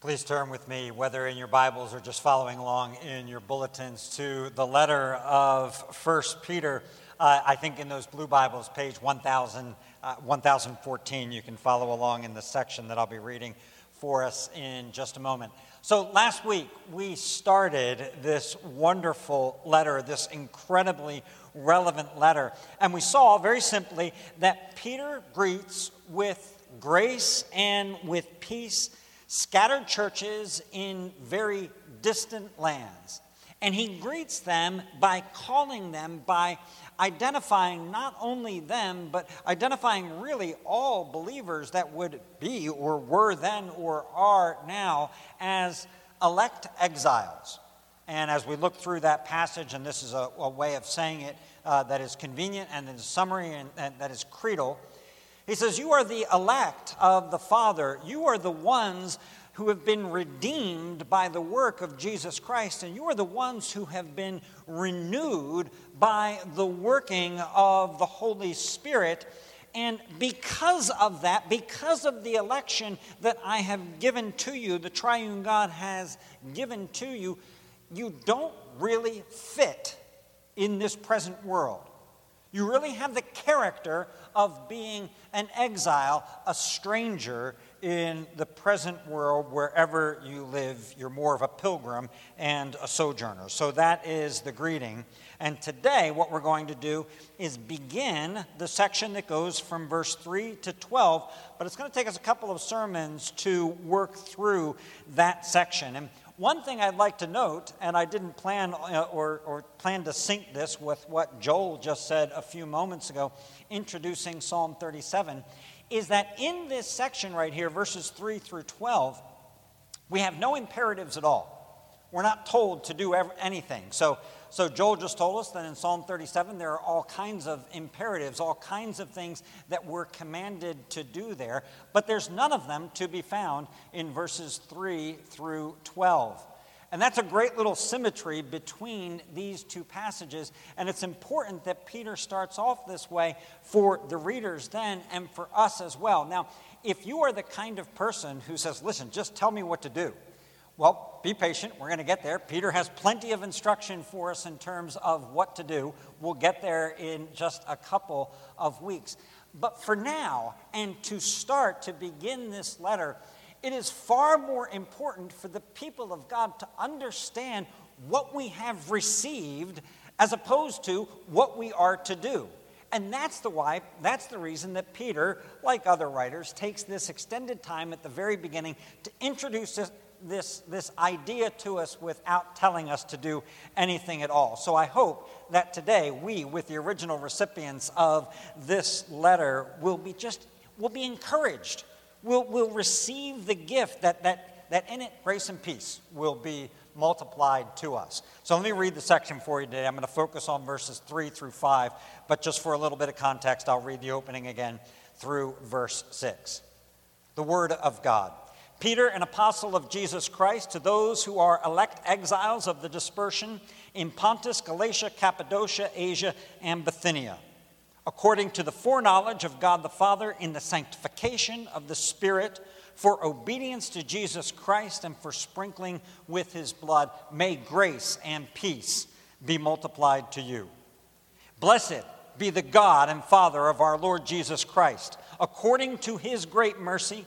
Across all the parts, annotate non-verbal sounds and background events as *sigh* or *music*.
Please turn with me, whether in your Bibles or just following along in your bulletins, to the letter of 1 Peter. Uh, I think in those blue Bibles, page 1000, uh, 1014, you can follow along in the section that I'll be reading for us in just a moment. So, last week we started this wonderful letter, this incredibly relevant letter, and we saw very simply that Peter greets with grace and with peace scattered churches in very distant lands. And he greets them by calling them, by identifying not only them, but identifying really all believers that would be, or were then, or are now, as elect exiles. And as we look through that passage, and this is a, a way of saying it uh, that is convenient and in summary and, and that is creedal, he says, You are the elect of the Father. You are the ones who have been redeemed by the work of Jesus Christ, and you are the ones who have been renewed by the working of the Holy Spirit. And because of that, because of the election that I have given to you, the triune God has given to you, you don't really fit in this present world. You really have the character of being an exile, a stranger in the present world, wherever you live. You're more of a pilgrim and a sojourner. So that is the greeting. And today, what we're going to do is begin the section that goes from verse 3 to 12, but it's going to take us a couple of sermons to work through that section. And one thing I'd like to note, and I didn't plan uh, or, or plan to sync this with what Joel just said a few moments ago, introducing Psalm 37, is that in this section right here, verses 3 through 12, we have no imperatives at all. We're not told to do anything. So, so Joel just told us that in Psalm 37 there are all kinds of imperatives, all kinds of things that we're commanded to do there, but there's none of them to be found in verses 3 through 12. And that's a great little symmetry between these two passages. And it's important that Peter starts off this way for the readers then and for us as well. Now, if you are the kind of person who says, listen, just tell me what to do, well, be patient. We're going to get there. Peter has plenty of instruction for us in terms of what to do. We'll get there in just a couple of weeks. But for now, and to start to begin this letter, it is far more important for the people of God to understand what we have received as opposed to what we are to do. And that's the why, that's the reason that Peter, like other writers, takes this extended time at the very beginning to introduce this, this, this idea to us without telling us to do anything at all. So I hope that today we, with the original recipients of this letter, will be just will be encouraged. We'll, we'll receive the gift that, that, that in it grace and peace will be multiplied to us. So let me read the section for you today. I'm going to focus on verses 3 through 5, but just for a little bit of context, I'll read the opening again through verse 6. The Word of God. Peter, an apostle of Jesus Christ, to those who are elect exiles of the dispersion in Pontus, Galatia, Cappadocia, Asia, and Bithynia, according to the foreknowledge of God the Father in the sanctification of the Spirit, for obedience to Jesus Christ and for sprinkling with his blood, may grace and peace be multiplied to you. Blessed be the God and Father of our Lord Jesus Christ, according to his great mercy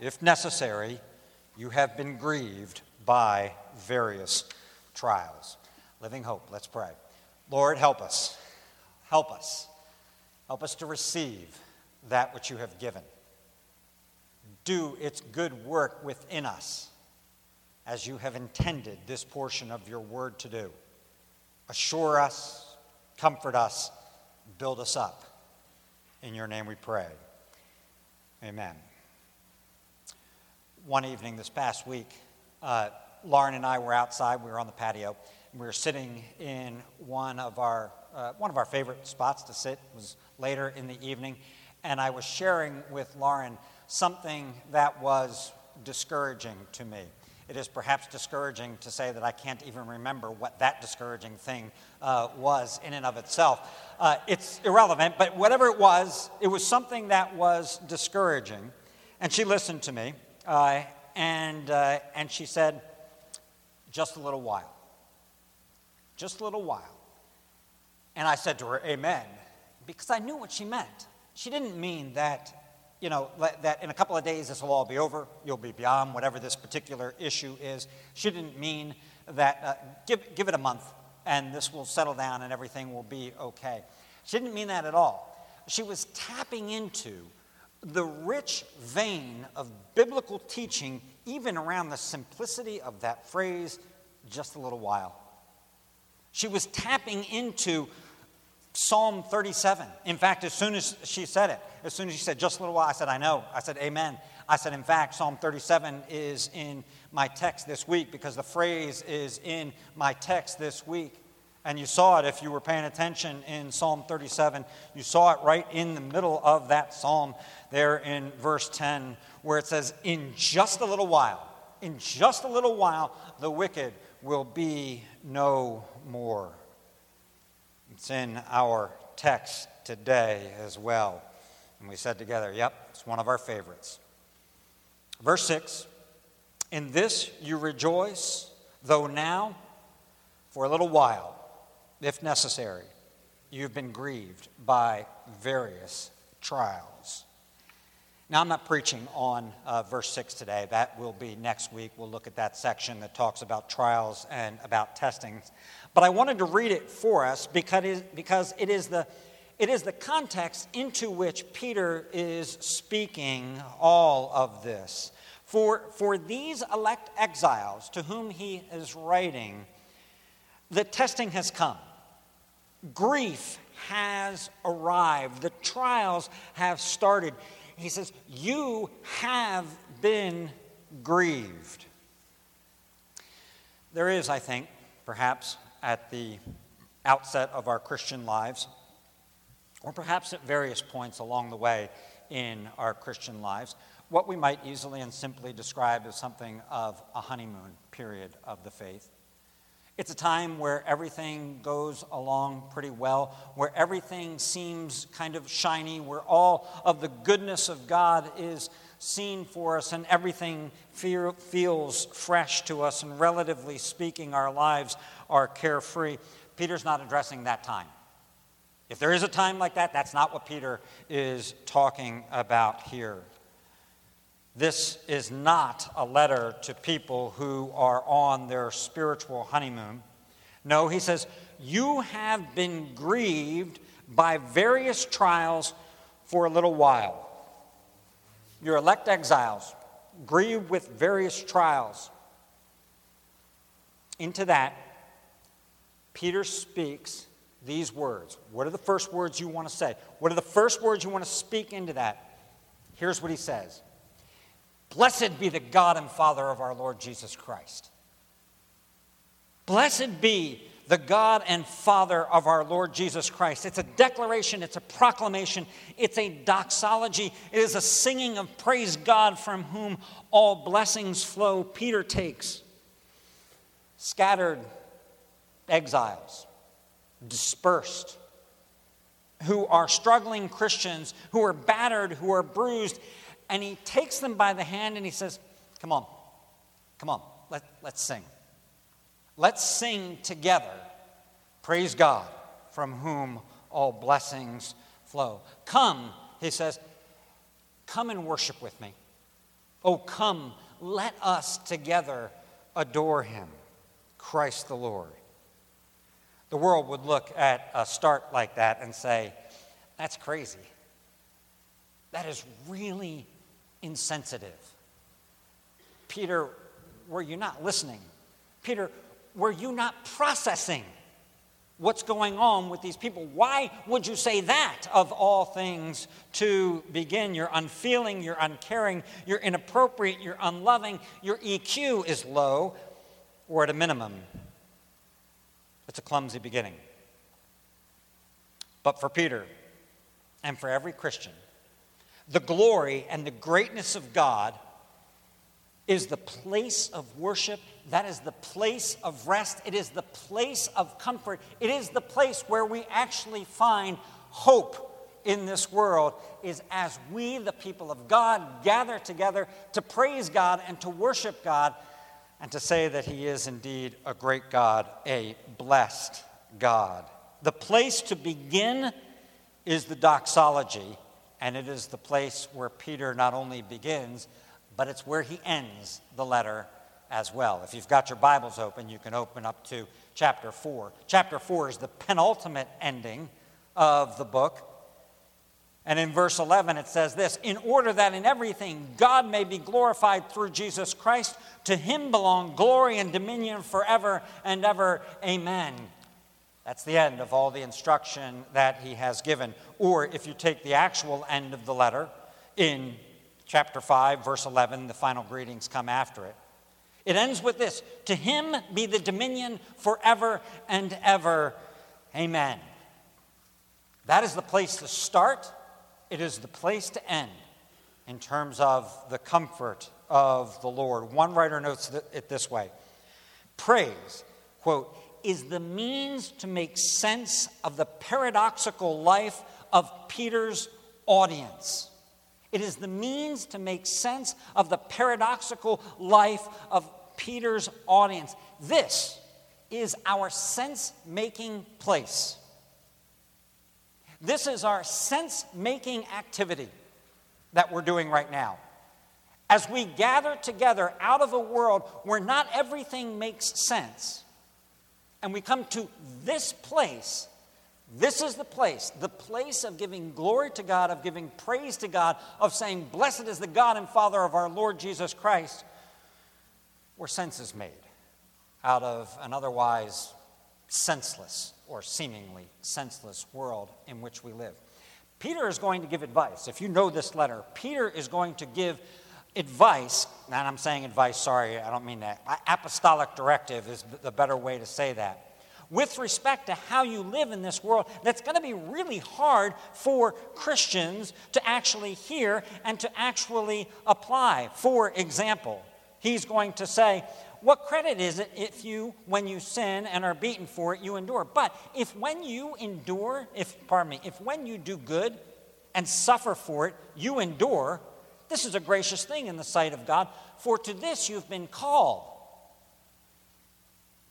if necessary, you have been grieved by various trials. Living hope, let's pray. Lord, help us. Help us. Help us to receive that which you have given. Do its good work within us as you have intended this portion of your word to do. Assure us, comfort us, build us up. In your name we pray. Amen one evening this past week, uh, Lauren and I were outside. We were on the patio. We were sitting in one of our uh, one of our favorite spots to sit. It was later in the evening, and I was sharing with Lauren something that was discouraging to me. It is perhaps discouraging to say that I can't even remember what that discouraging thing uh, was in and of itself. Uh, it's irrelevant, but whatever it was, it was something that was discouraging. And she listened to me, uh, and, uh, and she said, Just a little while. Just a little while. And I said to her, Amen, because I knew what she meant. She didn't mean that you know, that in a couple of days this will all be over. You'll be beyond whatever this particular issue is. She didn't mean that, uh, give, give it a month and this will settle down and everything will be okay. She didn't mean that at all. She was tapping into the rich vein of biblical teaching, even around the simplicity of that phrase, just a little while. She was tapping into Psalm 37. In fact, as soon as she said it, as soon as she said, just a little while, I said, I know. I said, Amen. I said, in fact, Psalm 37 is in my text this week because the phrase is in my text this week. And you saw it if you were paying attention in Psalm 37. You saw it right in the middle of that psalm there in verse 10, where it says, In just a little while, in just a little while, the wicked will be no more. It's in our text today as well. And we said together, yep, it's one of our favorites. Verse 6 In this you rejoice, though now, for a little while, if necessary, you've been grieved by various trials. Now, I'm not preaching on uh, verse 6 today. That will be next week. We'll look at that section that talks about trials and about testings. But I wanted to read it for us because it is, because it is, the, it is the context into which Peter is speaking all of this. For, for these elect exiles to whom he is writing, the testing has come. Grief has arrived. The trials have started. He says, You have been grieved. There is, I think, perhaps at the outset of our Christian lives, or perhaps at various points along the way in our Christian lives, what we might easily and simply describe as something of a honeymoon period of the faith. It's a time where everything goes along pretty well, where everything seems kind of shiny, where all of the goodness of God is seen for us and everything feel, feels fresh to us, and relatively speaking, our lives are carefree. Peter's not addressing that time. If there is a time like that, that's not what Peter is talking about here. This is not a letter to people who are on their spiritual honeymoon. No, he says, You have been grieved by various trials for a little while. Your elect exiles, grieved with various trials. Into that, Peter speaks these words. What are the first words you want to say? What are the first words you want to speak into that? Here's what he says Blessed be the God and Father of our Lord Jesus Christ. Blessed be the God and Father of our Lord Jesus Christ. It's a declaration, it's a proclamation, it's a doxology, it is a singing of praise God from whom all blessings flow. Peter takes scattered exiles, dispersed, who are struggling Christians, who are battered, who are bruised, and he takes them by the hand and he says, Come on, come on, let, let's sing. Let's sing together. Praise God, from whom all blessings flow. Come, he says, come and worship with me. Oh, come, let us together adore him, Christ the Lord. The world would look at a start like that and say, That's crazy. That is really insensitive. Peter, were you not listening? Peter, were you not processing? what's going on with these people. Why would you say that of all things to begin? You're unfeeling, you're uncaring, you're inappropriate, you're unloving, your EQ is low, or at a minimum, it's a clumsy beginning. But for Peter and for every Christian, the glory and the greatness of God is the place of worship. That is the place of rest. It is the place of comfort. It is the place where we actually find hope in this world is as we, the people of God, gather together to praise God and to worship God and to say that He is indeed a great God, a blessed God. The place to begin is the doxology, and it is the place where Peter not only begins, but it's where he ends the letter as well. If you've got your Bibles open, you can open up to chapter 4. Chapter 4 is the penultimate ending of the book. And in verse 11, it says this In order that in everything God may be glorified through Jesus Christ, to him belong glory and dominion forever and ever. Amen. That's the end of all the instruction that he has given. Or if you take the actual end of the letter in chapter 5, verse 11, the final greetings come after it. It ends with this To him be the dominion forever and ever. Amen. That is the place to start, it is the place to end in terms of the comfort of the Lord. One writer notes it this way Praise, quote, is the means to make sense of the paradoxical life of Peter's audience. It is the means to make sense of the paradoxical life of Peter's audience. This is our sense making place. This is our sense making activity that we're doing right now. As we gather together out of a world where not everything makes sense, and we come to this place this is the place, the place of giving glory to God, of giving praise to God, of saying, Blessed is the God and Father of our Lord Jesus Christ, where sense is made out of an otherwise senseless or seemingly senseless world in which we live. Peter is going to give advice. If you know this letter, Peter is going to give advice, and I'm saying advice, sorry, I don't mean that. Apostolic directive is the better way to say that with respect to how you live in this world that's going to be really hard for Christians to actually hear and to actually apply. For example, he's going to say, What credit is it if you, when you sin and are beaten for it, you endure? But if when you endure, if, pardon me, if when you do good and suffer for it, you endure, this is a gracious thing in the sight of God, for to this you've been called.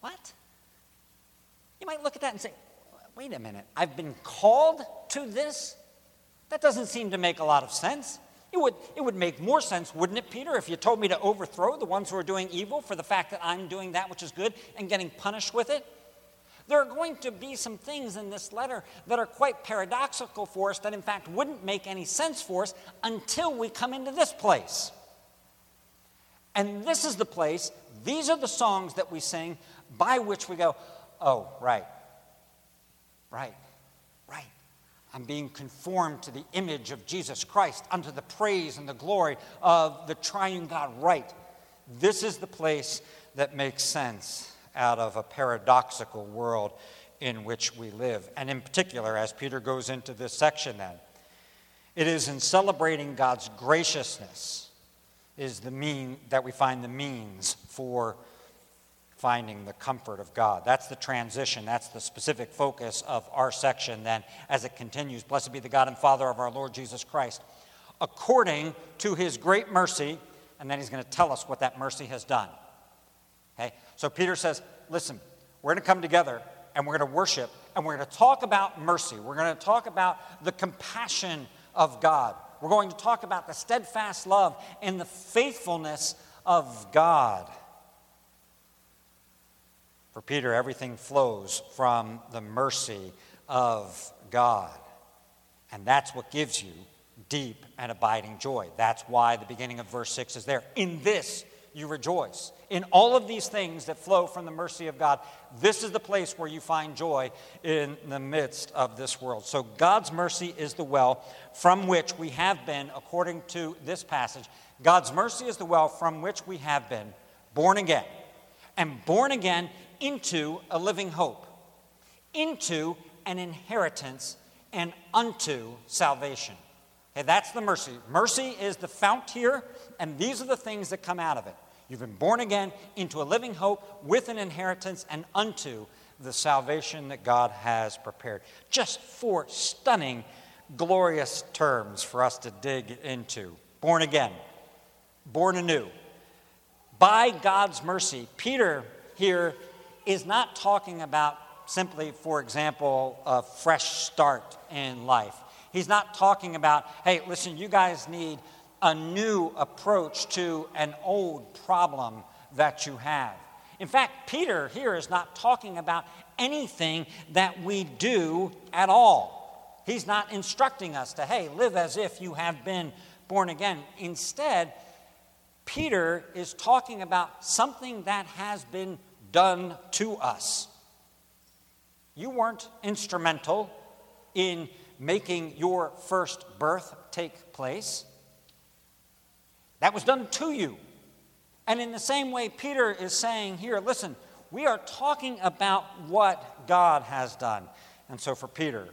What? You might look at that and say, wait a minute, I've been called to this? That doesn't seem to make a lot of sense. It would, it would make more sense, wouldn't it, Peter, if you told me to overthrow the ones who are doing evil for the fact that I'm doing that which is good and getting punished with it? There are going to be some things in this letter that are quite paradoxical for us that, in fact, wouldn't make any sense for us until we come into this place. And this is the place, these are the songs that we sing by which we go, Oh, right. Right. Right. I'm being conformed to the image of Jesus Christ unto the praise and the glory of the triune God. Right. This is the place that makes sense out of a paradoxical world in which we live. And in particular, as Peter goes into this section, then, it is in celebrating God's graciousness is the mean that we find the means for finding the comfort of God. That's the transition. That's the specific focus of our section then as it continues. Blessed be the God and Father of our Lord Jesus Christ. According to his great mercy, and then he's going to tell us what that mercy has done. Okay? So Peter says, listen, we're going to come together and we're going to worship and we're going to talk about mercy. We're going to talk about the compassion of God. We're going to talk about the steadfast love and the faithfulness of God. For Peter, everything flows from the mercy of God. And that's what gives you deep and abiding joy. That's why the beginning of verse 6 is there. In this you rejoice. In all of these things that flow from the mercy of God, this is the place where you find joy in the midst of this world. So, God's mercy is the well from which we have been, according to this passage. God's mercy is the well from which we have been born again, and born again into a living hope, into an inheritance, and unto salvation. Okay, that's the mercy. Mercy is the fount here, and these are the things that come out of it. You've been born again into a living hope with an inheritance and unto the salvation that God has prepared. Just four stunning, glorious terms for us to dig into. Born again, born anew. By God's mercy, Peter here is not talking about simply, for example, a fresh start in life. He's not talking about, hey, listen, you guys need a new approach to an old problem that you have. In fact, Peter here is not talking about anything that we do at all. He's not instructing us to, hey, live as if you have been born again. Instead, Peter is talking about something that has been done to us. You weren't instrumental in making your first birth take place. That was done to you. And in the same way, Peter is saying here, listen, we are talking about what God has done. And so for Peter,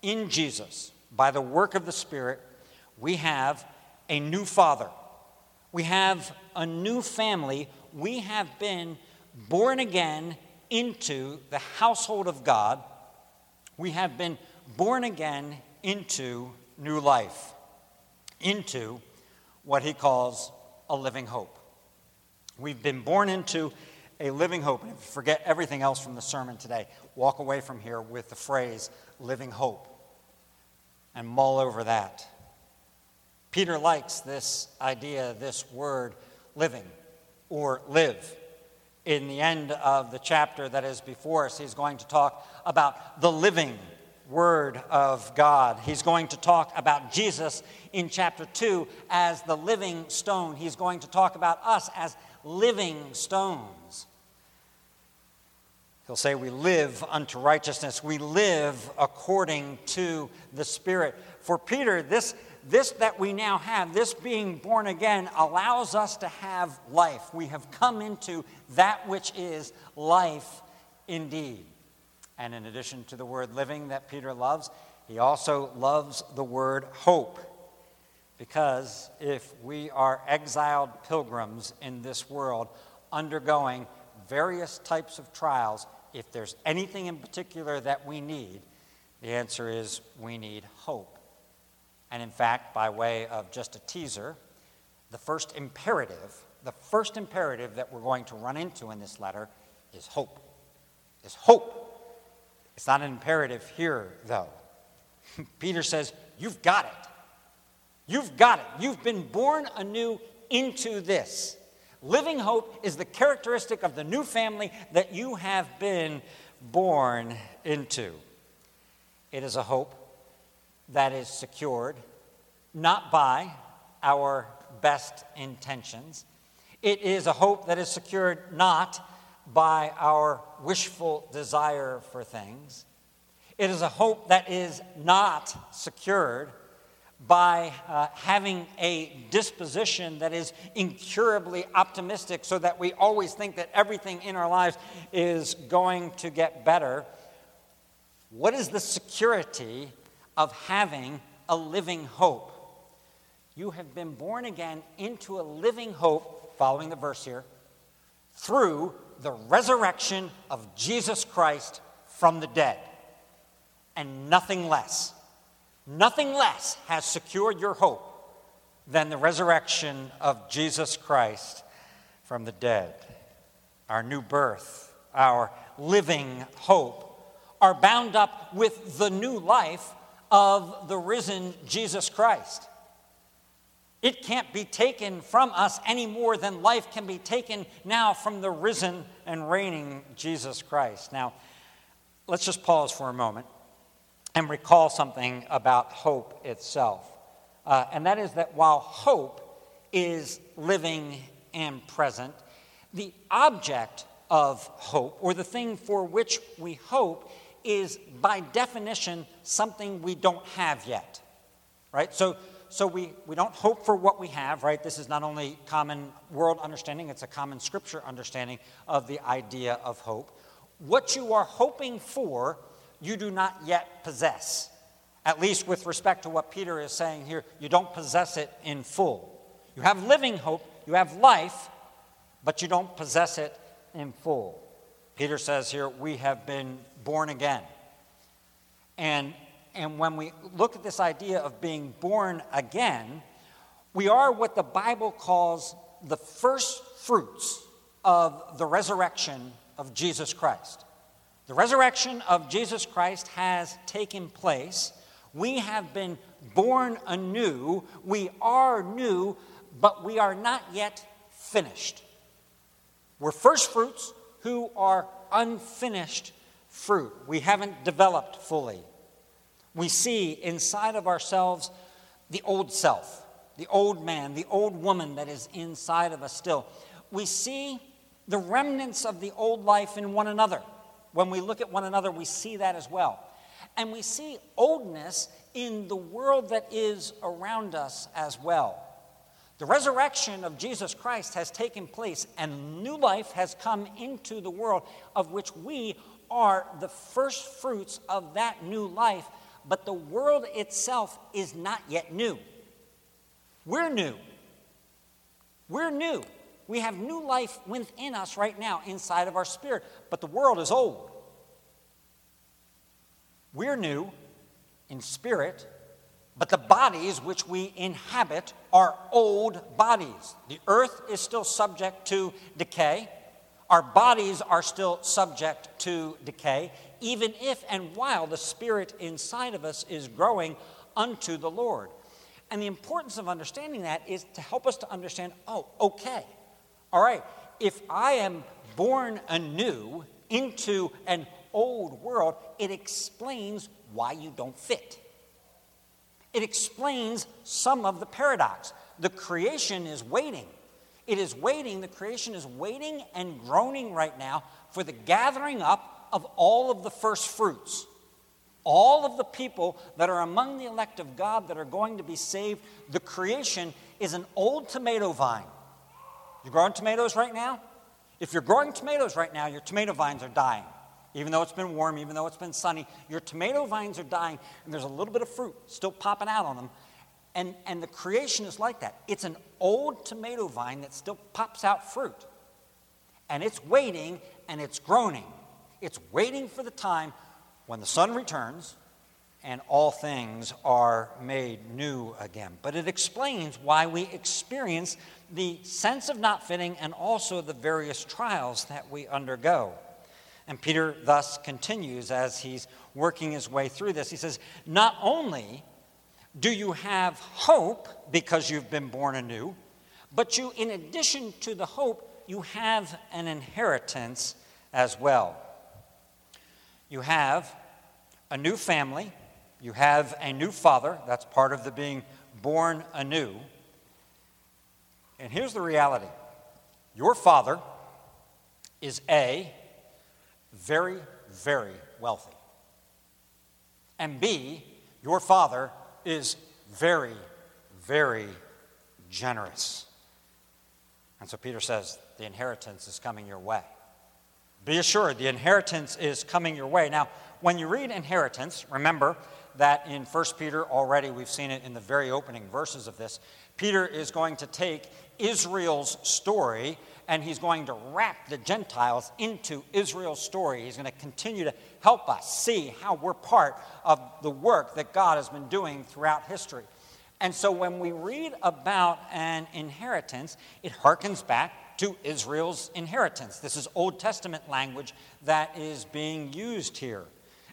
in Jesus, by the work of the Spirit, we have a new father. We have a new family. We have been born again into the household of God. We have been born again into new life, into what he calls a living hope. We've been born into a living hope. And if you forget everything else from the sermon today, walk away from here with the phrase living hope and mull over that. Peter likes this idea, this word living or live. In the end of the chapter that is before us, he's going to talk about the living Word of God. He's going to talk about Jesus in chapter 2 as the living stone. He's going to talk about us as living stones. He'll say, We live unto righteousness. We live according to the Spirit. For Peter, this, this that we now have, this being born again, allows us to have life. We have come into that which is life indeed. And in addition to the word living that Peter loves, he also loves the word hope. Because if we are exiled pilgrims in this world undergoing various types of trials, if there's anything in particular that we need, the answer is we need hope. And in fact, by way of just a teaser, the first imperative, the first imperative that we're going to run into in this letter is hope. Is hope. It's not an imperative here, though. *laughs* Peter says, You've got it. You've got it. You've been born anew into this. Living hope is the characteristic of the new family that you have been born into. It is a hope that is secured not by our best intentions. It is a hope that is secured not by our wishful desire for things. It is a hope that is not secured by uh, having a disposition that is incurably optimistic so that we always think that everything in our lives is going to get better. What is the security of having a living hope? You have been born again into a living hope, following the verse here, through the resurrection of Jesus Christ from the dead, and nothing less. Nothing less has secured your hope than the resurrection of Jesus Christ from the dead. Our new birth, our living hope, are bound up with the new life of the risen Jesus Christ. It can't be taken from us any more than life can be taken now from the risen and reigning Jesus Christ. Now, let's just pause for a moment and recall something about hope itself. Uh, and that is that while hope is living and present, the object of hope, or the thing for which we hope, is by definition something we don't have yet. Right? So, so we, we don't hope for what we have, right? This is not only common world understanding, it's a common scripture understanding of the idea of hope. What you are hoping for, you do not yet possess. At least with respect to what Peter is saying here, you don't possess it in full. You have living hope, you have life, but you don't possess it in full. Peter says here, we have been born again. And, and when we look at this idea of being born again, we are what the Bible calls the first fruits of the resurrection of Jesus Christ. The resurrection of Jesus Christ has taken place. We have been born anew. We are new, but we are not yet finished. We're first fruits who are unfinished fruit. We haven't developed fully. We see inside of ourselves the old self, the old man, the old woman that is inside of us still. We see the remnants of the old life in one another. When we look at one another, we see that as well. And we see oldness in the world that is around us as well. The resurrection of Jesus Christ has taken place, and new life has come into the world, of which we are the first fruits of that new life, but the world itself is not yet new. We're new. We're new. We have new life within us right now, inside of our spirit, but the world is old. We're new in spirit, but the bodies which we inhabit are old bodies. The earth is still subject to decay. Our bodies are still subject to decay, even if and while the spirit inside of us is growing unto the Lord. And the importance of understanding that is to help us to understand oh, okay, all right, if I am born anew into an old world, it explains why you don't fit. It explains some of the paradox. The creation is waiting. It is waiting, the creation is waiting and groaning right now for the gathering up of all of the first fruits. All of the people that are among the elect of God that are going to be saved, the creation is an old tomato vine. You're growing tomatoes right now? If you're growing tomatoes right now, your tomato vines are dying. Even though it's been warm, even though it's been sunny, your tomato vines are dying, and there's a little bit of fruit still popping out on them. And, and the creation is like that. It's an old tomato vine that still pops out fruit. And it's waiting and it's groaning. It's waiting for the time when the sun returns and all things are made new again. But it explains why we experience the sense of not fitting and also the various trials that we undergo. And Peter thus continues as he's working his way through this. He says, Not only do you have hope because you've been born anew, but you, in addition to the hope, you have an inheritance as well. You have a new family, you have a new father, that's part of the being born anew. And here's the reality your father is A, very, very wealthy. And B, your father is very, very generous. And so Peter says, the inheritance is coming your way. Be assured, the inheritance is coming your way. Now, when you read inheritance, remember that in 1 Peter already, we've seen it in the very opening verses of this. Peter is going to take Israel's story and he's going to wrap the Gentiles into Israel's story. He's going to continue to help us see how we're part of the work that God has been doing throughout history. And so when we read about an inheritance, it harkens back to Israel's inheritance. This is Old Testament language that is being used here.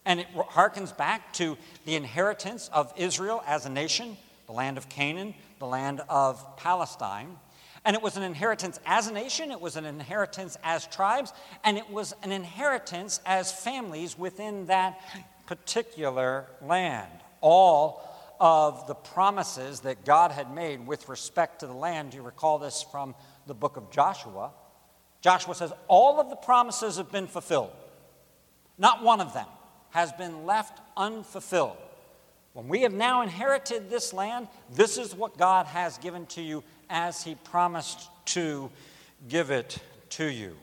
And it harkens back to the inheritance of Israel as a nation, the land of Canaan, the land of Palestine. And it was an inheritance as a nation, it was an inheritance as tribes, and it was an inheritance as families within that particular land. All of the promises that God had made with respect to the land, you recall this from the book of Joshua, Joshua says all of the promises have been fulfilled. Not one of them has been left unfulfilled. When we have now inherited this land, this is what God has given to you as He promised to give it to you.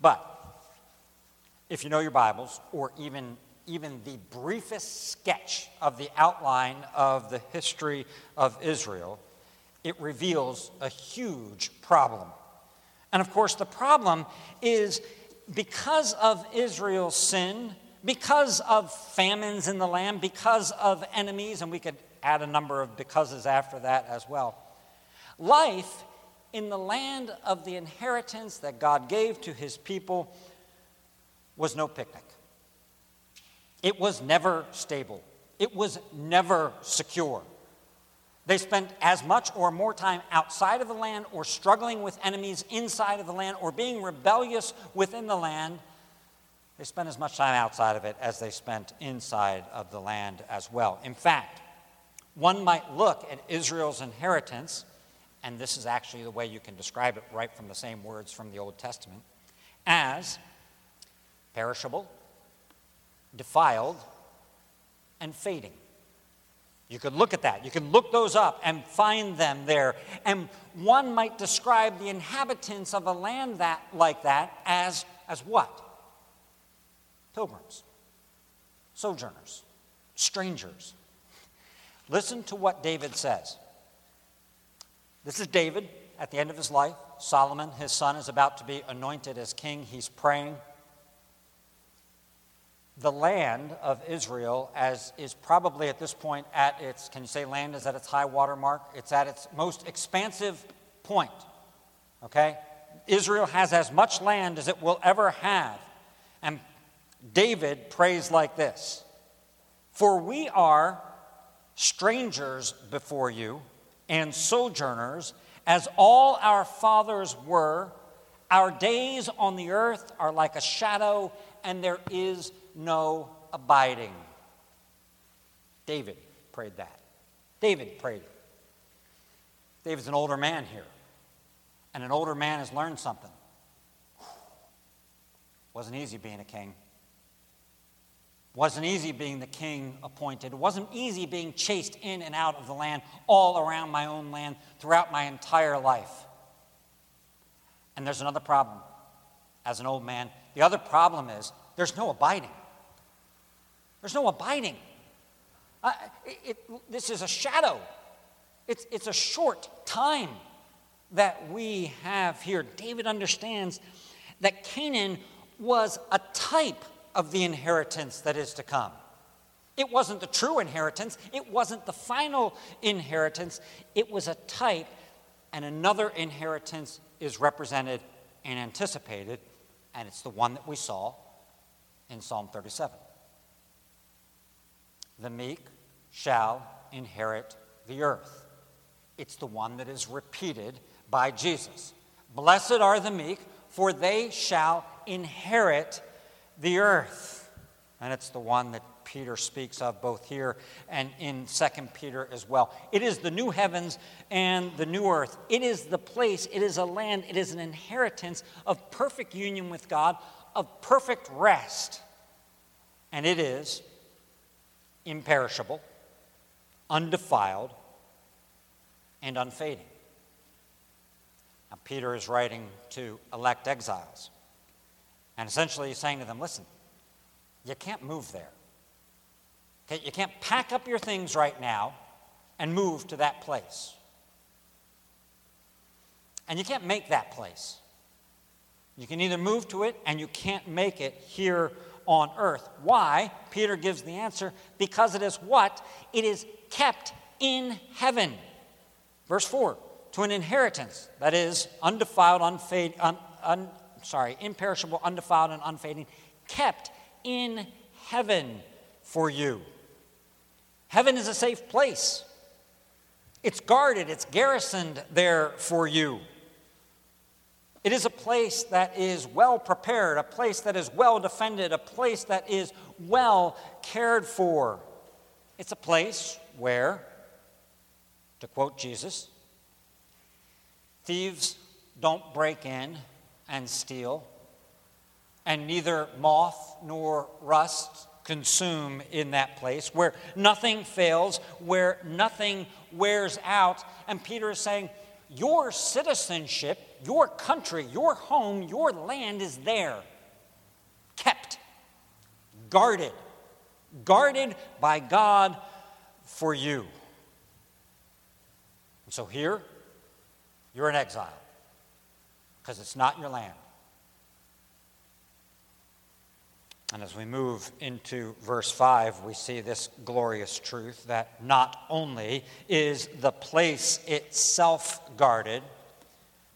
But if you know your Bibles, or even, even the briefest sketch of the outline of the history of Israel, it reveals a huge problem. And of course, the problem is because of Israel's sin, because of famines in the land, because of enemies, and we could add a number of becauses after that as well. Life in the land of the inheritance that God gave to his people was no picnic. It was never stable, it was never secure. They spent as much or more time outside of the land or struggling with enemies inside of the land or being rebellious within the land. They spent as much time outside of it as they spent inside of the land as well. In fact, one might look at Israel's inheritance, and this is actually the way you can describe it right from the same words from the Old Testament, as perishable, defiled, and fading. You could look at that. You can look those up and find them there. And one might describe the inhabitants of a land that, like that as, as what? Pilgrims, sojourners, strangers. Listen to what David says. This is David at the end of his life. Solomon, his son, is about to be anointed as king. He's praying the land of Israel as is probably at this point at its can you say land is at its high water mark? It's at its most expansive point okay? Israel has as much land as it will ever have. And David prays like this For we are strangers before you and sojourners as all our fathers were. Our days on the earth are like a shadow and there is no abiding. David prayed that. David prayed. David's an older man here, and an older man has learned something. Wasn't easy being a king. Wasn't easy being the king appointed. It wasn't easy being chased in and out of the land, all around my own land, throughout my entire life. And there's another problem as an old man. The other problem is there's no abiding. There's no abiding. Uh, it, it, this is a shadow. It's, it's a short time that we have here. David understands that Canaan was a type of the inheritance that is to come. It wasn't the true inheritance, it wasn't the final inheritance, it was a type, and another inheritance is represented and anticipated, and it's the one that we saw in Psalm 37 the meek shall inherit the earth. It's the one that is repeated by Jesus. Blessed are the meek, for they shall inherit the earth. And it's the one that Peter speaks of both here and in 2 Peter as well. It is the new heavens and the new earth. It is the place, it is a land, it is an inheritance of perfect union with God, of perfect rest. And it is imperishable, undefiled, and unfading. Now, Peter is writing to elect exiles. And essentially, he's saying to them listen, you can't move there. Okay? You can't pack up your things right now and move to that place. And you can't make that place. You can either move to it and you can't make it here on earth. Why? Peter gives the answer because it is what? It is kept in heaven. Verse 4 to an inheritance that is undefiled, unfade, un, un, sorry, imperishable, undefiled, and unfading, kept in heaven for you. Heaven is a safe place. It's guarded, it's garrisoned there for you. It is a place that is well prepared, a place that is well defended, a place that is well cared for. It's a place where, to quote Jesus, thieves don't break in and steal, and neither moth nor rust consume in that place, where nothing fails, where nothing wears out. And Peter is saying, Your citizenship, your country, your home, your land is there, kept, guarded, guarded by God for you. And so here, you're in exile because it's not your land. And as we move into verse 5, we see this glorious truth that not only is the place itself guarded,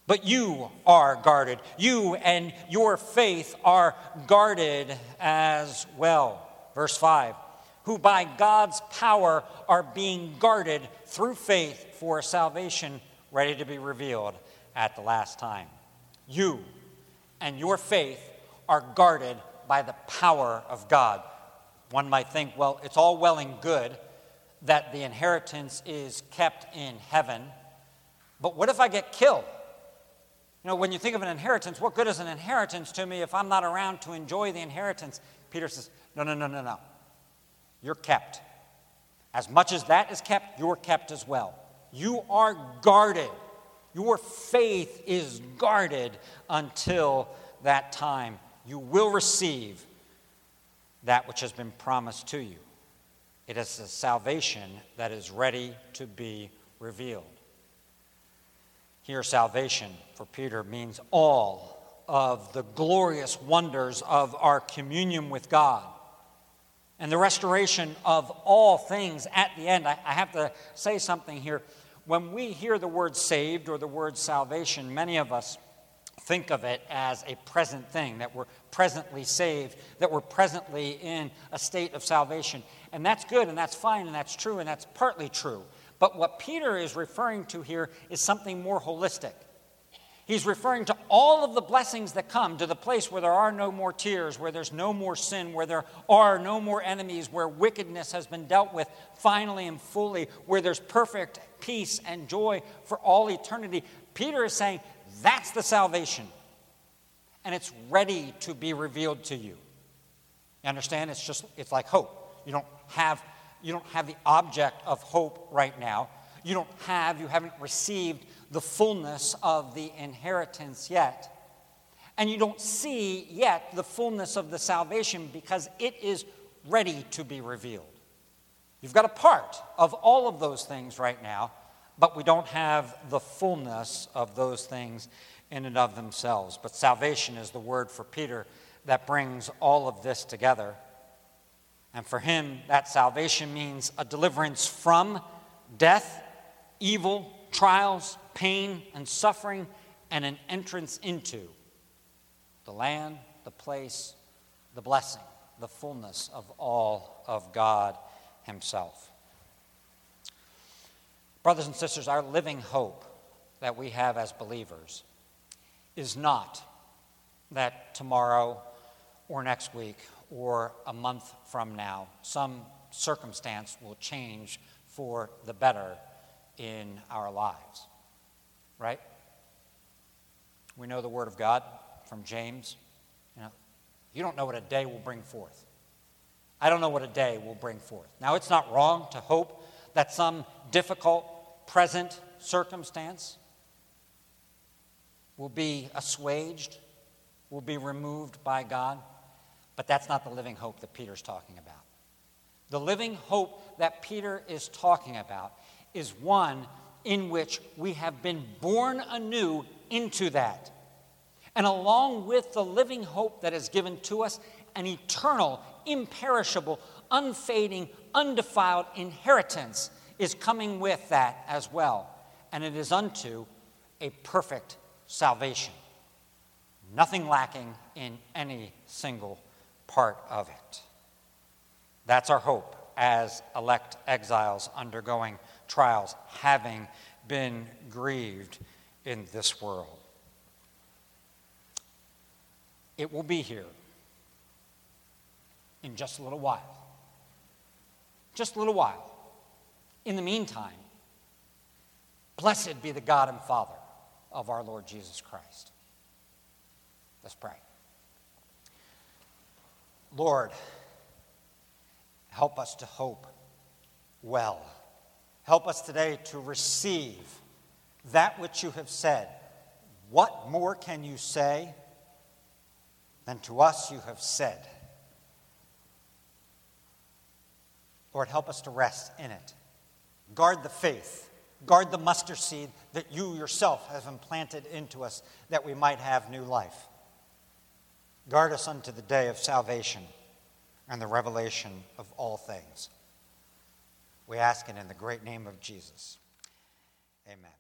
but you are guarded. You and your faith are guarded as well. Verse 5 Who by God's power are being guarded through faith for salvation ready to be revealed at the last time. You and your faith are guarded by the power of God. One might think, well, it's all well and good that the inheritance is kept in heaven, but what if I get killed? You know, when you think of an inheritance, what good is an inheritance to me if I'm not around to enjoy the inheritance? Peter says, no, no, no, no, no. You're kept. As much as that is kept, you're kept as well. You are guarded. Your faith is guarded until that time you will receive that which has been promised to you. It is a salvation that is ready to be revealed. Here, salvation for Peter means all of the glorious wonders of our communion with God and the restoration of all things at the end. I, have to say something here. When we hear the word saved or the word salvation, many of us think of it as a present thing, that we're presently saved, that we're presently in a state of salvation. And that's good and that's fine and that's true and that's partly true. But what Peter is referring to here is something more holistic. He's referring to all of the blessings that come to the place where there are no more tears, where there's no more sin, where there are no more enemies, where wickedness has been dealt with finally and fully, where there's perfect peace and joy for all eternity. Peter is saying that's the salvation. And it's ready to be revealed to you. You understand? It's just, it's like hope. You don't have, you don't have the object of hope right now. You don't have, you haven't received the fullness of the inheritance yet. And you don't see yet the fullness of the salvation because it is ready to be revealed. You've got a part of all of those things right now, but we don't have the fullness of those things in and of themselves. But salvation is the word for Peter that brings all of this together. And for him, that salvation means a deliverance from death, evil, trials, pain, and suffering, and an entrance into the land, the place, the blessing, the fullness of all of God Himself. Brothers and sisters, our living hope that we have as believers is not that tomorrow or next week or a month from now some circumstance will change for the better in our lives. Right? We know the Word of God from James. You know, you don't know what a day will bring forth. I don't know what a day will bring forth. Now, it's not wrong to hope that some difficult present circumstance will be assuaged, will be removed by God, but that's not the living hope that Peter's talking about. The living hope that Peter is talking about is one in which we have been born anew into that. And along with the living hope that is given to us, an eternal, imperishable, unfading, undefiled inheritance is coming with that as well. And it is unto a perfect salvation. Nothing lacking in any single part of it. That's our hope as elect exiles undergoing trials, having been grieved in this world. It will be here in just a little while. Just a little while. In the meantime, blessed be the God and Father of our Lord Jesus Christ. Let's pray. Lord, help us to hope well. Help us today to receive that which you have said. What more can you say than to us you have said? Lord, help us to rest in it. Guard the faith, guard the mustard seed that you yourself have implanted into us that we might have new life. Guard us unto the day of salvation and the revelation of all things. We ask it in the great name of Jesus. Amen.